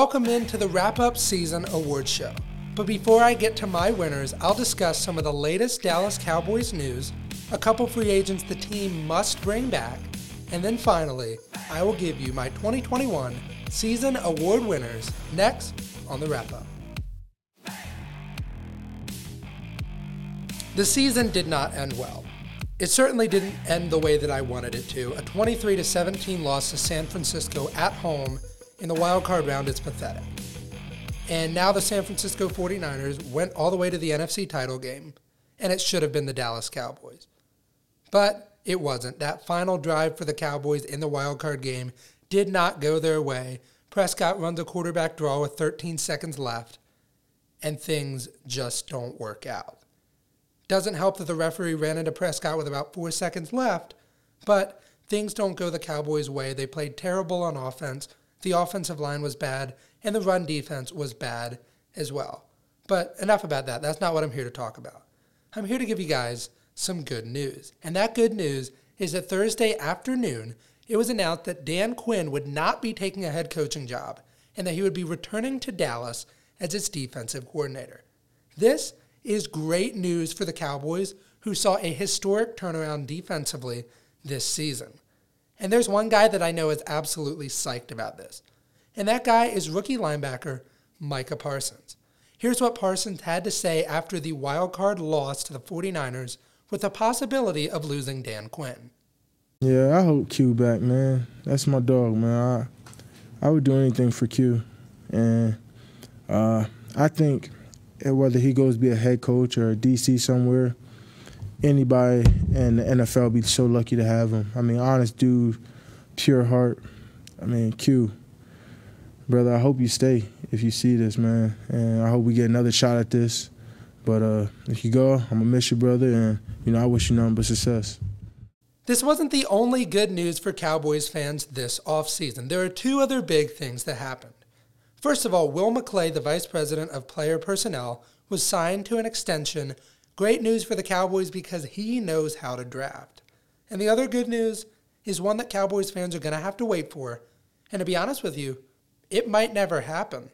welcome into the Rapp Up season award show. But before I get to my winners, I'll discuss some of the latest Dallas Cowboys news, a couple free agents the team must bring back, and then finally, I will give you my 2021 season award winners next on the Rapp Up. The season did not end well. It certainly didn't end the way that I wanted it to. A 23 17 loss to San Francisco at home in the wild card round is pathetic. And now the San Francisco 49ers went all the way to the NFC title game, and it should have been the Dallas Cowboys. But it wasn't. That final drive for the Cowboys in the wild card game did not go their way. Prescott runs a quarterback draw with 13 seconds left, and things just don't work out. Doesn't help that the referee ran into Prescott with about four seconds left, but things don't go the Cowboys' way. They played terrible on offense, the offensive line was bad, and the run defense was bad as well. But enough about that. That's not what I'm here to talk about. I'm here to give you guys some good news. And that good news is that Thursday afternoon, it was announced that Dan Quinn would not be taking a head coaching job and that he would be returning to Dallas as its defensive coordinator. This is great news for the Cowboys, who saw a historic turnaround defensively this season. And there's one guy that I know is absolutely psyched about this. And that guy is rookie linebacker Micah Parsons. Here's what Parsons had to say after the wild card loss to the 49ers with the possibility of losing Dan Quinn. Yeah, I hope Q back, man. That's my dog, man. I I would do anything for Q. And uh, I think whether he goes be a head coach or a DC somewhere, anybody in the NFL be so lucky to have him. I mean, honest dude, pure heart. I mean, Q, brother, I hope you stay if you see this, man. And I hope we get another shot at this. But uh, if you go, I'm gonna miss you, brother, and you know I wish you nothing but success. This wasn't the only good news for Cowboys fans this offseason. There are two other big things that happened. First of all, Will McClay, the vice president of player personnel, was signed to an extension Great news for the Cowboys because he knows how to draft. And the other good news is one that Cowboys fans are going to have to wait for. And to be honest with you, it might never happen.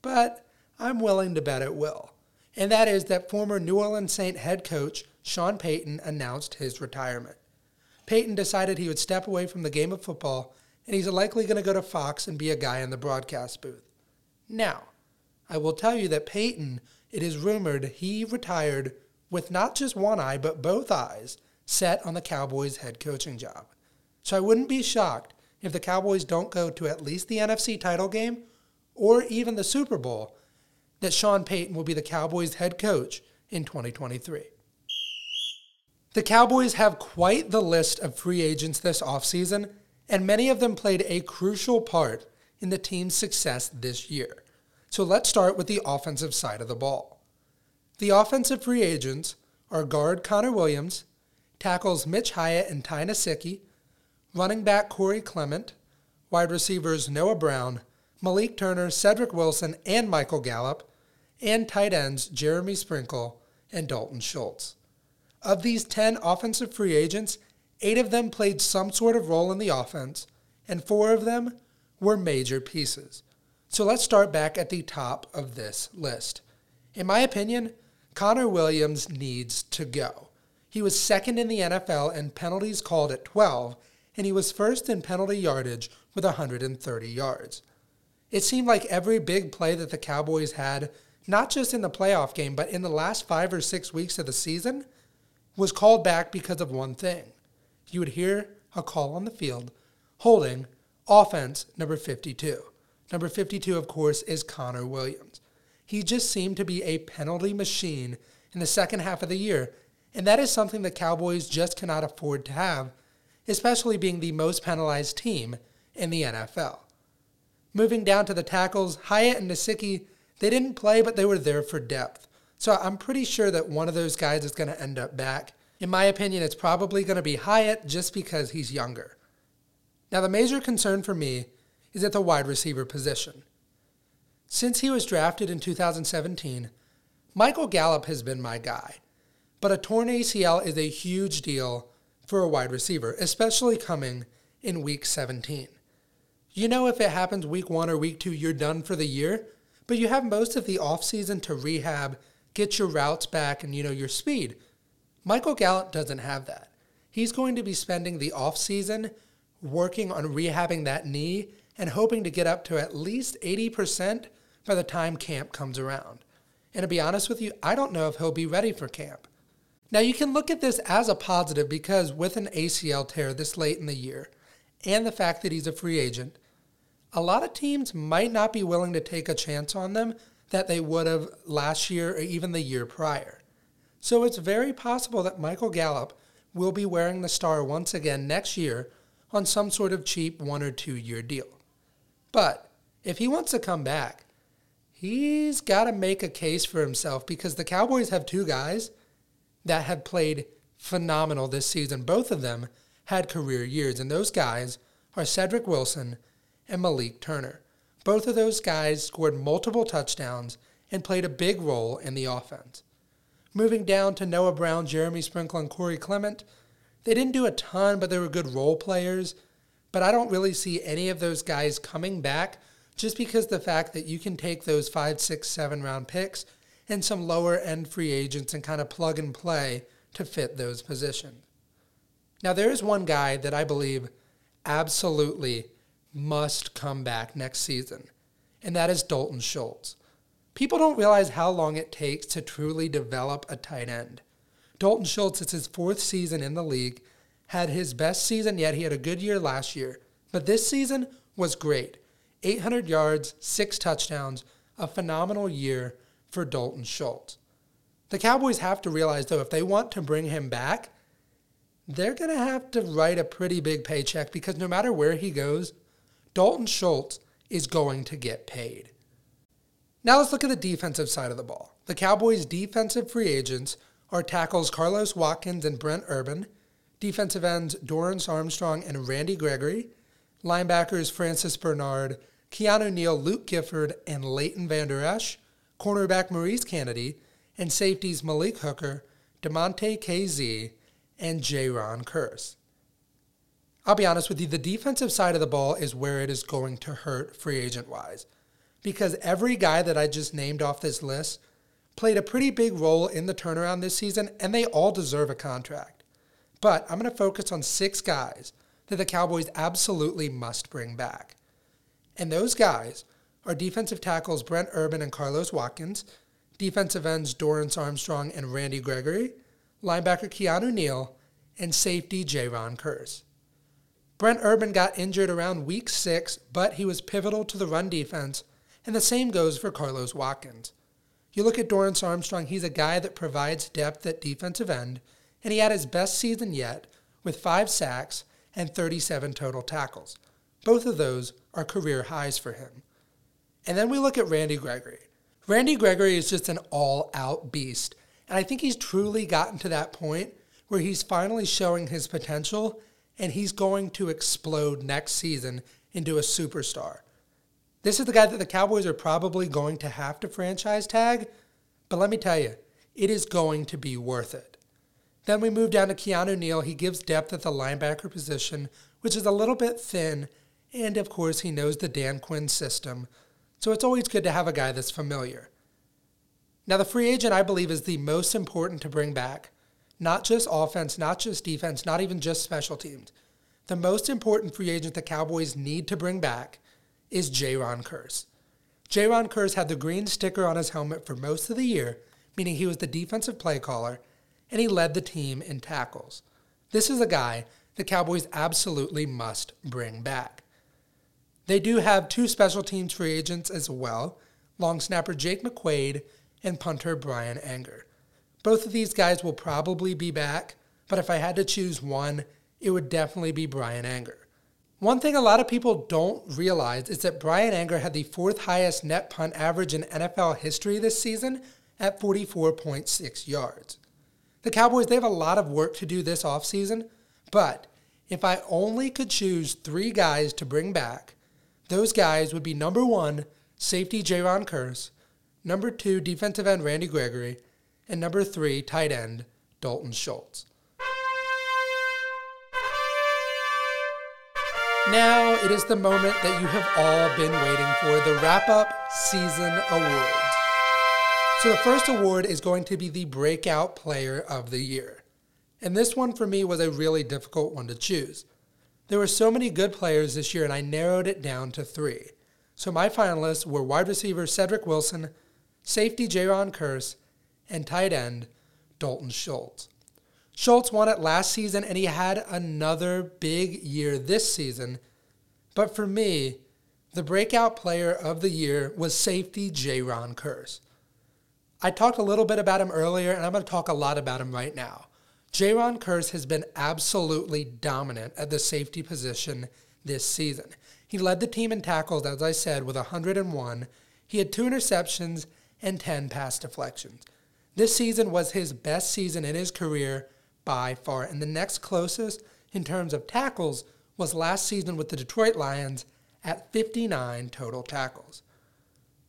But I'm willing to bet it will. And that is that former New Orleans Saint head coach Sean Payton announced his retirement. Payton decided he would step away from the game of football, and he's likely going to go to Fox and be a guy in the broadcast booth. Now, I will tell you that Payton, it is rumored he retired with not just one eye, but both eyes set on the Cowboys' head coaching job. So I wouldn't be shocked if the Cowboys don't go to at least the NFC title game or even the Super Bowl that Sean Payton will be the Cowboys' head coach in 2023. The Cowboys have quite the list of free agents this offseason, and many of them played a crucial part in the team's success this year. So let's start with the offensive side of the ball. The offensive free agents are guard Connor Williams, tackles Mitch Hyatt and Ty Nsekhe, running back Corey Clement, wide receivers Noah Brown, Malik Turner, Cedric Wilson, and Michael Gallup, and tight ends Jeremy Sprinkle and Dalton Schultz. Of these 10 offensive free agents, eight of them played some sort of role in the offense, and four of them were major pieces. So let's start back at the top of this list. In my opinion, Connor Williams needs to go. He was second in the NFL in penalties called at 12, and he was first in penalty yardage with 130 yards. It seemed like every big play that the Cowboys had, not just in the playoff game, but in the last five or six weeks of the season, was called back because of one thing. You would hear a call on the field holding offense number 52. Number 52, of course, is Connor Williams. He just seemed to be a penalty machine in the second half of the year, and that is something the Cowboys just cannot afford to have, especially being the most penalized team in the NFL. Moving down to the tackles, Hyatt and Nsekhe, they didn't play, but they were there for depth. So I'm pretty sure that one of those guys is going to end up back. In my opinion, it's probably going to be Hyatt just because he's younger. Now, the major concern for me is at the wide receiver position. Since he was drafted in 2017, Michael Gallup has been my guy. But a torn ACL is a huge deal for a wide receiver, especially coming in week 17. You know if it happens week one or week two, you're done for the year, but you have most of the offseason to rehab, get your routes back, and you know your speed. Michael Gallup doesn't have that. He's going to be spending the offseason working on rehabbing that knee and hoping to get up to at least 80% by the time camp comes around. And to be honest with you, I don't know if he'll be ready for camp. Now, you can look at this as a positive because with an ACL tear this late in the year and the fact that he's a free agent, a lot of teams might not be willing to take a chance on them that they would have last year or even the year prior. So it's very possible that Michael Gallup will be wearing the star once again next year on some sort of cheap one or two year deal. But if he wants to come back, he's got to make a case for himself because the Cowboys have two guys that have played phenomenal this season. Both of them had career years, and those guys are Cedric Wilson and Malik Turner. Both of those guys scored multiple touchdowns and played a big role in the offense. Moving down to Noah Brown, Jeremy Sprinkle, and Corey Clement, they didn't do a ton, but they were good role players. But I don't really see any of those guys coming back just because the fact that you can take those five, six, seven round picks and some lower end free agents and kind of plug and play to fit those positions. Now, there is one guy that I believe absolutely must come back next season, and that is Dalton Schultz. People don't realize how long it takes to truly develop a tight end. Dalton Schultz, it's his fourth season in the league, had his best season yet. He had a good year last year, but this season was great. 800 yards, six touchdowns, a phenomenal year for Dalton Schultz. The Cowboys have to realize, though, if they want to bring him back, they're going to have to write a pretty big paycheck because no matter where he goes, Dalton Schultz is going to get paid. Now let's look at the defensive side of the ball. The Cowboys' defensive free agents are tackles Carlos Watkins and Brent Urban, defensive ends Dorance Armstrong and Randy Gregory, linebackers Francis Bernard, Keanu Neal, Luke Gifford, and Leighton Vander Esch, cornerback Maurice Canady, and safeties Malik Hooker, Damontae Kazee, and Jayron Kearse. I'll be honest with you, the defensive side of the ball is where it is going to hurt free agent wise. Because every guy that I just named off this list played a pretty big role in the turnaround this season, and they all deserve a contract. But I'm going to focus on six guys that the Cowboys absolutely must bring back. And those guys are defensive tackles Brent Urban and Carlos Watkins, defensive ends Dorance Armstrong and Randy Gregory, linebacker Keanu Neal, and safety Jayron Kearse. Brent Urban got injured around week six, but he was pivotal to the run defense, and the same goes for Carlos Watkins. You look at Dorance Armstrong, he's a guy that provides depth at defensive end, and he had his best season yet with five sacks and 37 total tackles. Both of those are career highs for him. And then we look at Randy Gregory. Randy Gregory is just an all out beast, and I think he's truly gotten to that point where he's finally showing his potential and he's going to explode next season into a superstar. This is the guy that the Cowboys are probably going to have to franchise tag, but let me tell you, it is going to be worth it. Then we move down to Keanu Neal. He gives depth at the linebacker position, which is a little bit thin, and of course, he knows the Dan Quinn system, so it's always good to have a guy that's familiar. Now, the free agent, I believe, is the most important to bring back not just offense, not just defense, not even just special teams. The most important free agent the Cowboys need to bring back is Jayron Kearse. Jayron Kearse had the green sticker on his helmet for most of the year, meaning he was the defensive play caller, and he led the team in tackles. This is a guy the Cowboys absolutely must bring back. They do have two special teams free agents as well long snapper Jake McQuaide and punter Bryan Anger. Both of these guys will probably be back, but if I had to choose one, it would definitely be Bryan Anger. One thing a lot of people don't realize is that Bryan Anger had the fourth highest net punt average in NFL history this season at 44.6 yards. The Cowboys, they have a lot of work to do this offseason, but if I only could choose three guys to bring back, those guys would be number one, safety Jayron Kearse, number two, defensive end Randy Gregory, and number three, tight end, Dalton Schultz. Now it is the moment that you have all been waiting for the Rapp Up season awards. So the first award is going to be the Breakout Player of the Year. And this one for me was a really difficult one to choose. There were so many good players this year, and I narrowed it down to three. So my finalists were wide receiver Cedric Wilson, safety Jayron Kearse, and tight end Dalton Schultz. Schultz won it last season, and he had another big year this season. But for me, the breakout player of the year was safety Jayron Kearse. I talked a little bit about him earlier, and I'm going to talk a lot about him right now. Jayron Kearse has been absolutely dominant at the safety position this season. He led the team in tackles, as I said, with 101. He had two interceptions and 10 pass deflections. This season was his best season in his career by far, and the next closest in terms of tackles was last season with the Detroit Lions at 59 total tackles.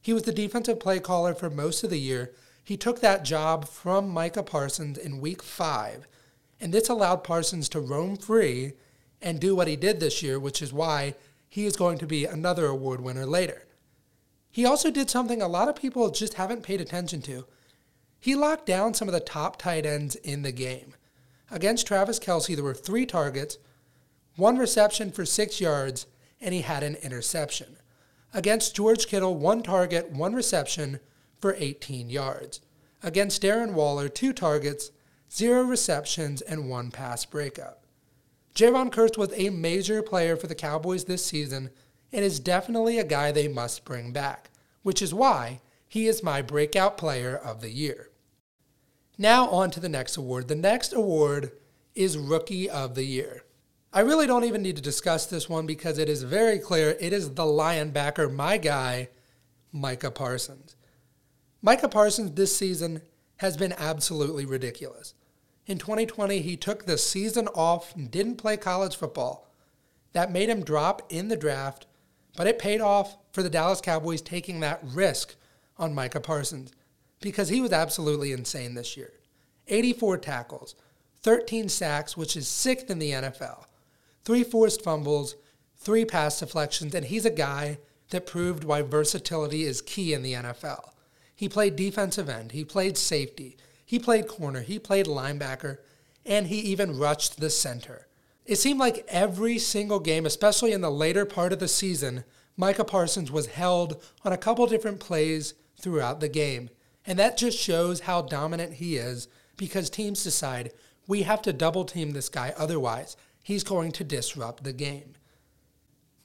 He was the defensive play caller for most of the year. He took that job from Micah Parsons in week five and this allowed Parsons to roam free and do what he did this year, which is why he is going to be another award winner later. He also did something a lot of people just haven't paid attention to. He locked down some of the top tight ends in the game. Against Travis Kelce, there were three targets, one reception for six yards, and he had an interception. Against George Kittle, one target, one reception for 18 yards. Against Darren Waller, two targets, zero receptions, and one pass breakup. Jayron Kearse was a major player for the Cowboys this season and is definitely a guy they must bring back, which is why he is my breakout player of the year. Now, on to the next award. The next award is Rookie of the Year. I really don't even need to discuss this one because it is very clear it is the linebacker, my guy, Micah Parsons. Micah Parsons this season has been absolutely ridiculous. In 2020, he took the season off and didn't play college football. That made him drop in the draft, but it paid off for the Dallas Cowboys taking that risk on Micah Parsons because he was absolutely insane this year. 84 tackles, 13 sacks, which is sixth in the NFL, three forced fumbles, three pass deflections, and he's a guy that proved why versatility is key in the NFL. He played defensive end, he played safety, he played corner, he played linebacker, and he even rushed the center. It seemed like every single game, especially in the later part of the season, Micah Parsons was held on a couple different plays throughout the game. And that just shows how dominant he is because teams decide we have to double team this guy, otherwise, he's going to disrupt the game.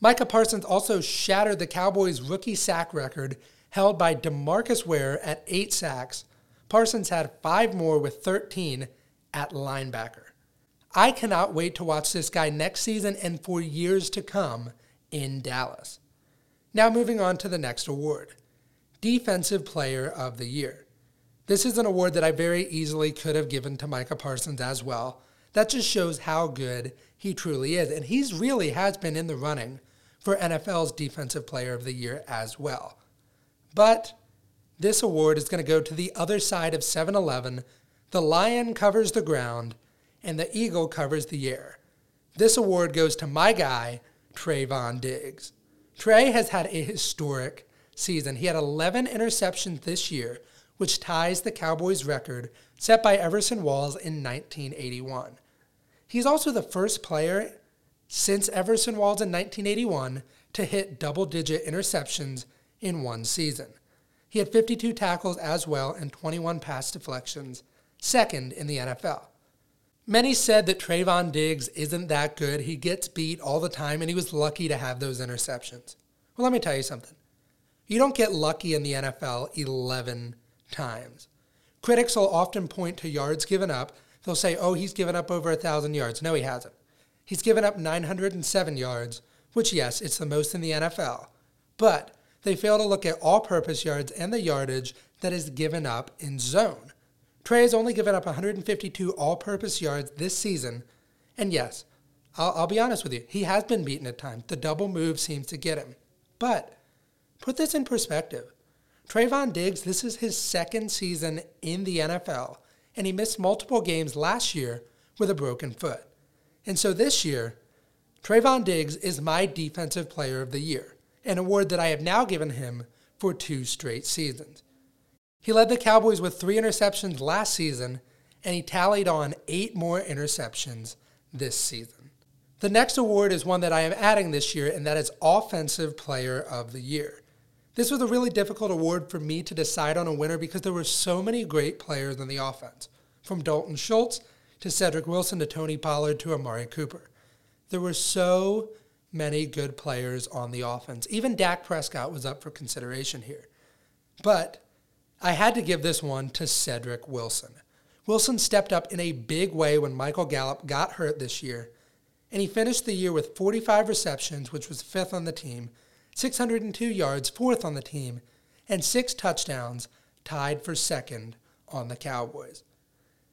Micah Parsons also shattered the Cowboys' rookie sack record held by Demarcus Ware at eight sacks Parsons had five more with 13 at linebacker. I cannot wait to watch this guy next season and for years to come in Dallas. Now, moving on to the next award Defensive Player of the Year. This is an award that I very easily could have given to Micah Parsons as well. That just shows how good he truly is. And he's really has been in the running for NFL's Defensive Player of the Year as well. But this award is going to go to the other side of 7 Eleven. The lion covers the ground, and the eagle covers the air. This award goes to my guy, Trevon Diggs. Trey has had a historic season. He had 11 interceptions this year, which ties the Cowboys' record set by Everson Walls in 1981. He's also the first player since Everson Walls in 1981 to hit double digit interceptions in one season. He had 52 tackles as well and 21 pass deflections, second in the NFL. Many said that Trevon Diggs isn't that good. He gets beat all the time, and he was lucky to have those interceptions. Well, let me tell you something. You don't get lucky in the NFL 11 times. Critics will often point to yards given up. They'll say, oh, he's given up over 1,000 yards. No, he hasn't. He's given up 907 yards, which, yes, it's the most in the NFL. But they fail to look at all purpose yards and the yardage that is given up in zone. Trey has only given up 152 all purpose yards this season, and yes, I'll, I'll, be honest with you, he has been beaten at times. The double move seems to get him. But put this in perspective. Trevon Diggs, this is his second season in the NFL, and he missed multiple games last year with a broken foot. And so this year, Trevon Diggs is my Defensive Player of the Year, an award that I have now given him for two straight seasons. He led the Cowboys with three interceptions last season, and he tallied on eight more interceptions this season. The next award is one that I am adding this year, and that is Offensive Player of the Year. This was a really difficult award for me to decide on a winner because there were so many great players in the offense, from Dalton Schultz to Cedric Wilson to Tony Pollard to Amari Cooper. There were so many good players on the offense. Even Dak Prescott was up for consideration here. But I had to give this one to Cedric Wilson. Wilson stepped up in a big way when Michael Gallup got hurt this year, and he finished the year with 45 receptions, which was fifth on the team, 602 yards, fourth on the team, and six touchdowns, tied for second on the Cowboys.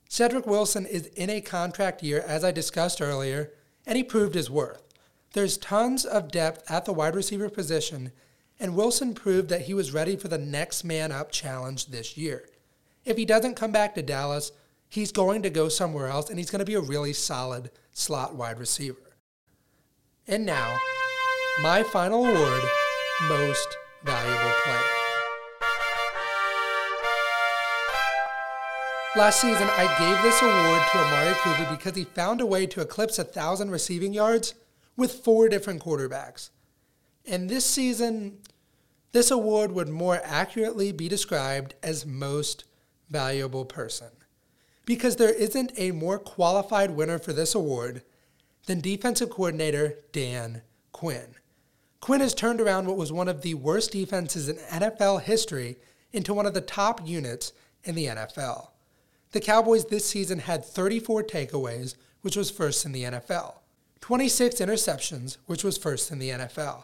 Cedric Wilson is in a contract year, as I discussed earlier, and he proved his worth. There's tons of depth at the wide receiver position, and Wilson proved that he was ready for the next man up challenge this year. If he doesn't come back to Dallas, he's going to go somewhere else, and he's going to be a really solid slot wide receiver. And now, my final award Most Valuable Player. Last season, I gave this award to Amari Cooper because he found a way to eclipse 1,000 receiving yards with four different quarterbacks. And this season, this award would more accurately be described as Most Valuable Person. Because there isn't a more qualified winner for this award than defensive coordinator Dan Quinn. Quinn has turned around what was one of the worst defenses in NFL history into one of the top units in the NFL. The Cowboys this season had 34 takeaways, which was first in the NFL, 26 interceptions, which was first in the NFL,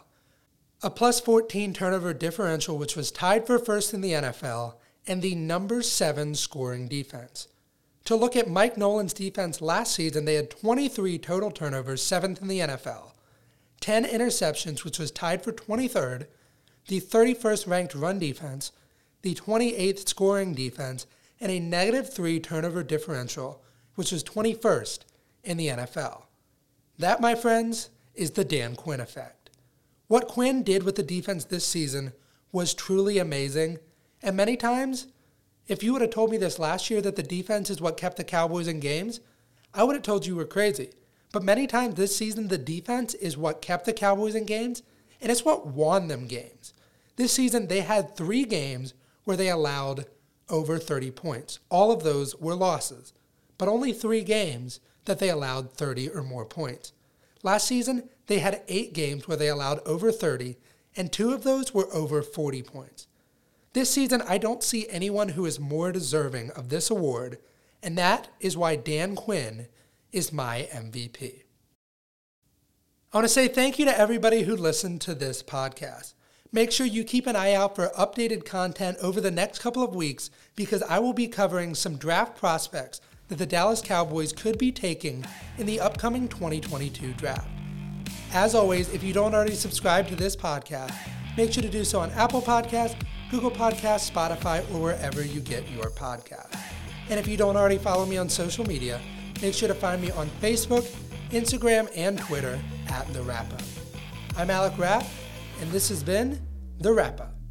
a plus 14 turnover differential, which was tied for first in the NFL, and the number seven scoring defense. To look at Mike Nolan's defense last season, they had 23 total turnovers, seventh in the NFL, 10 interceptions, which was tied for 23rd, the 31st ranked run defense, the 28th scoring defense, and a negative three turnover differential, which was 21st in the NFL. That, my friends, is the Dan Quinn effect. What Quinn did with the defense this season was truly amazing, and many times, if you would have told me this last year that the defense is what kept the Cowboys in games, I would have told you were crazy. But many times this season, the defense is what kept the Cowboys in games, and it's what won them games. This season, they had three games where they allowed over 30 points. All of those were losses, but only three games that they allowed 30 or more points. Last season, they had eight games where they allowed over 30, and two of those were over 40 points. This season, I don't see anyone who is more deserving of this award, and that is why Dan Quinn is my MVP. I want to say thank you to everybody who listened to this podcast. Make sure you keep an eye out for updated content over the next couple of weeks because I will be covering some draft prospects that the Dallas Cowboys could be taking in the upcoming 2022 draft. As always, if you don't already subscribe to this podcast, make sure to do so on Apple Podcasts, Google Podcasts, Spotify, or wherever you get your podcast. And if you don't already follow me on social media, make sure to find me on Facebook, Instagram, and Twitter at The Rapp Up. I'm Alec Rapp, and this has been The Rapp Up.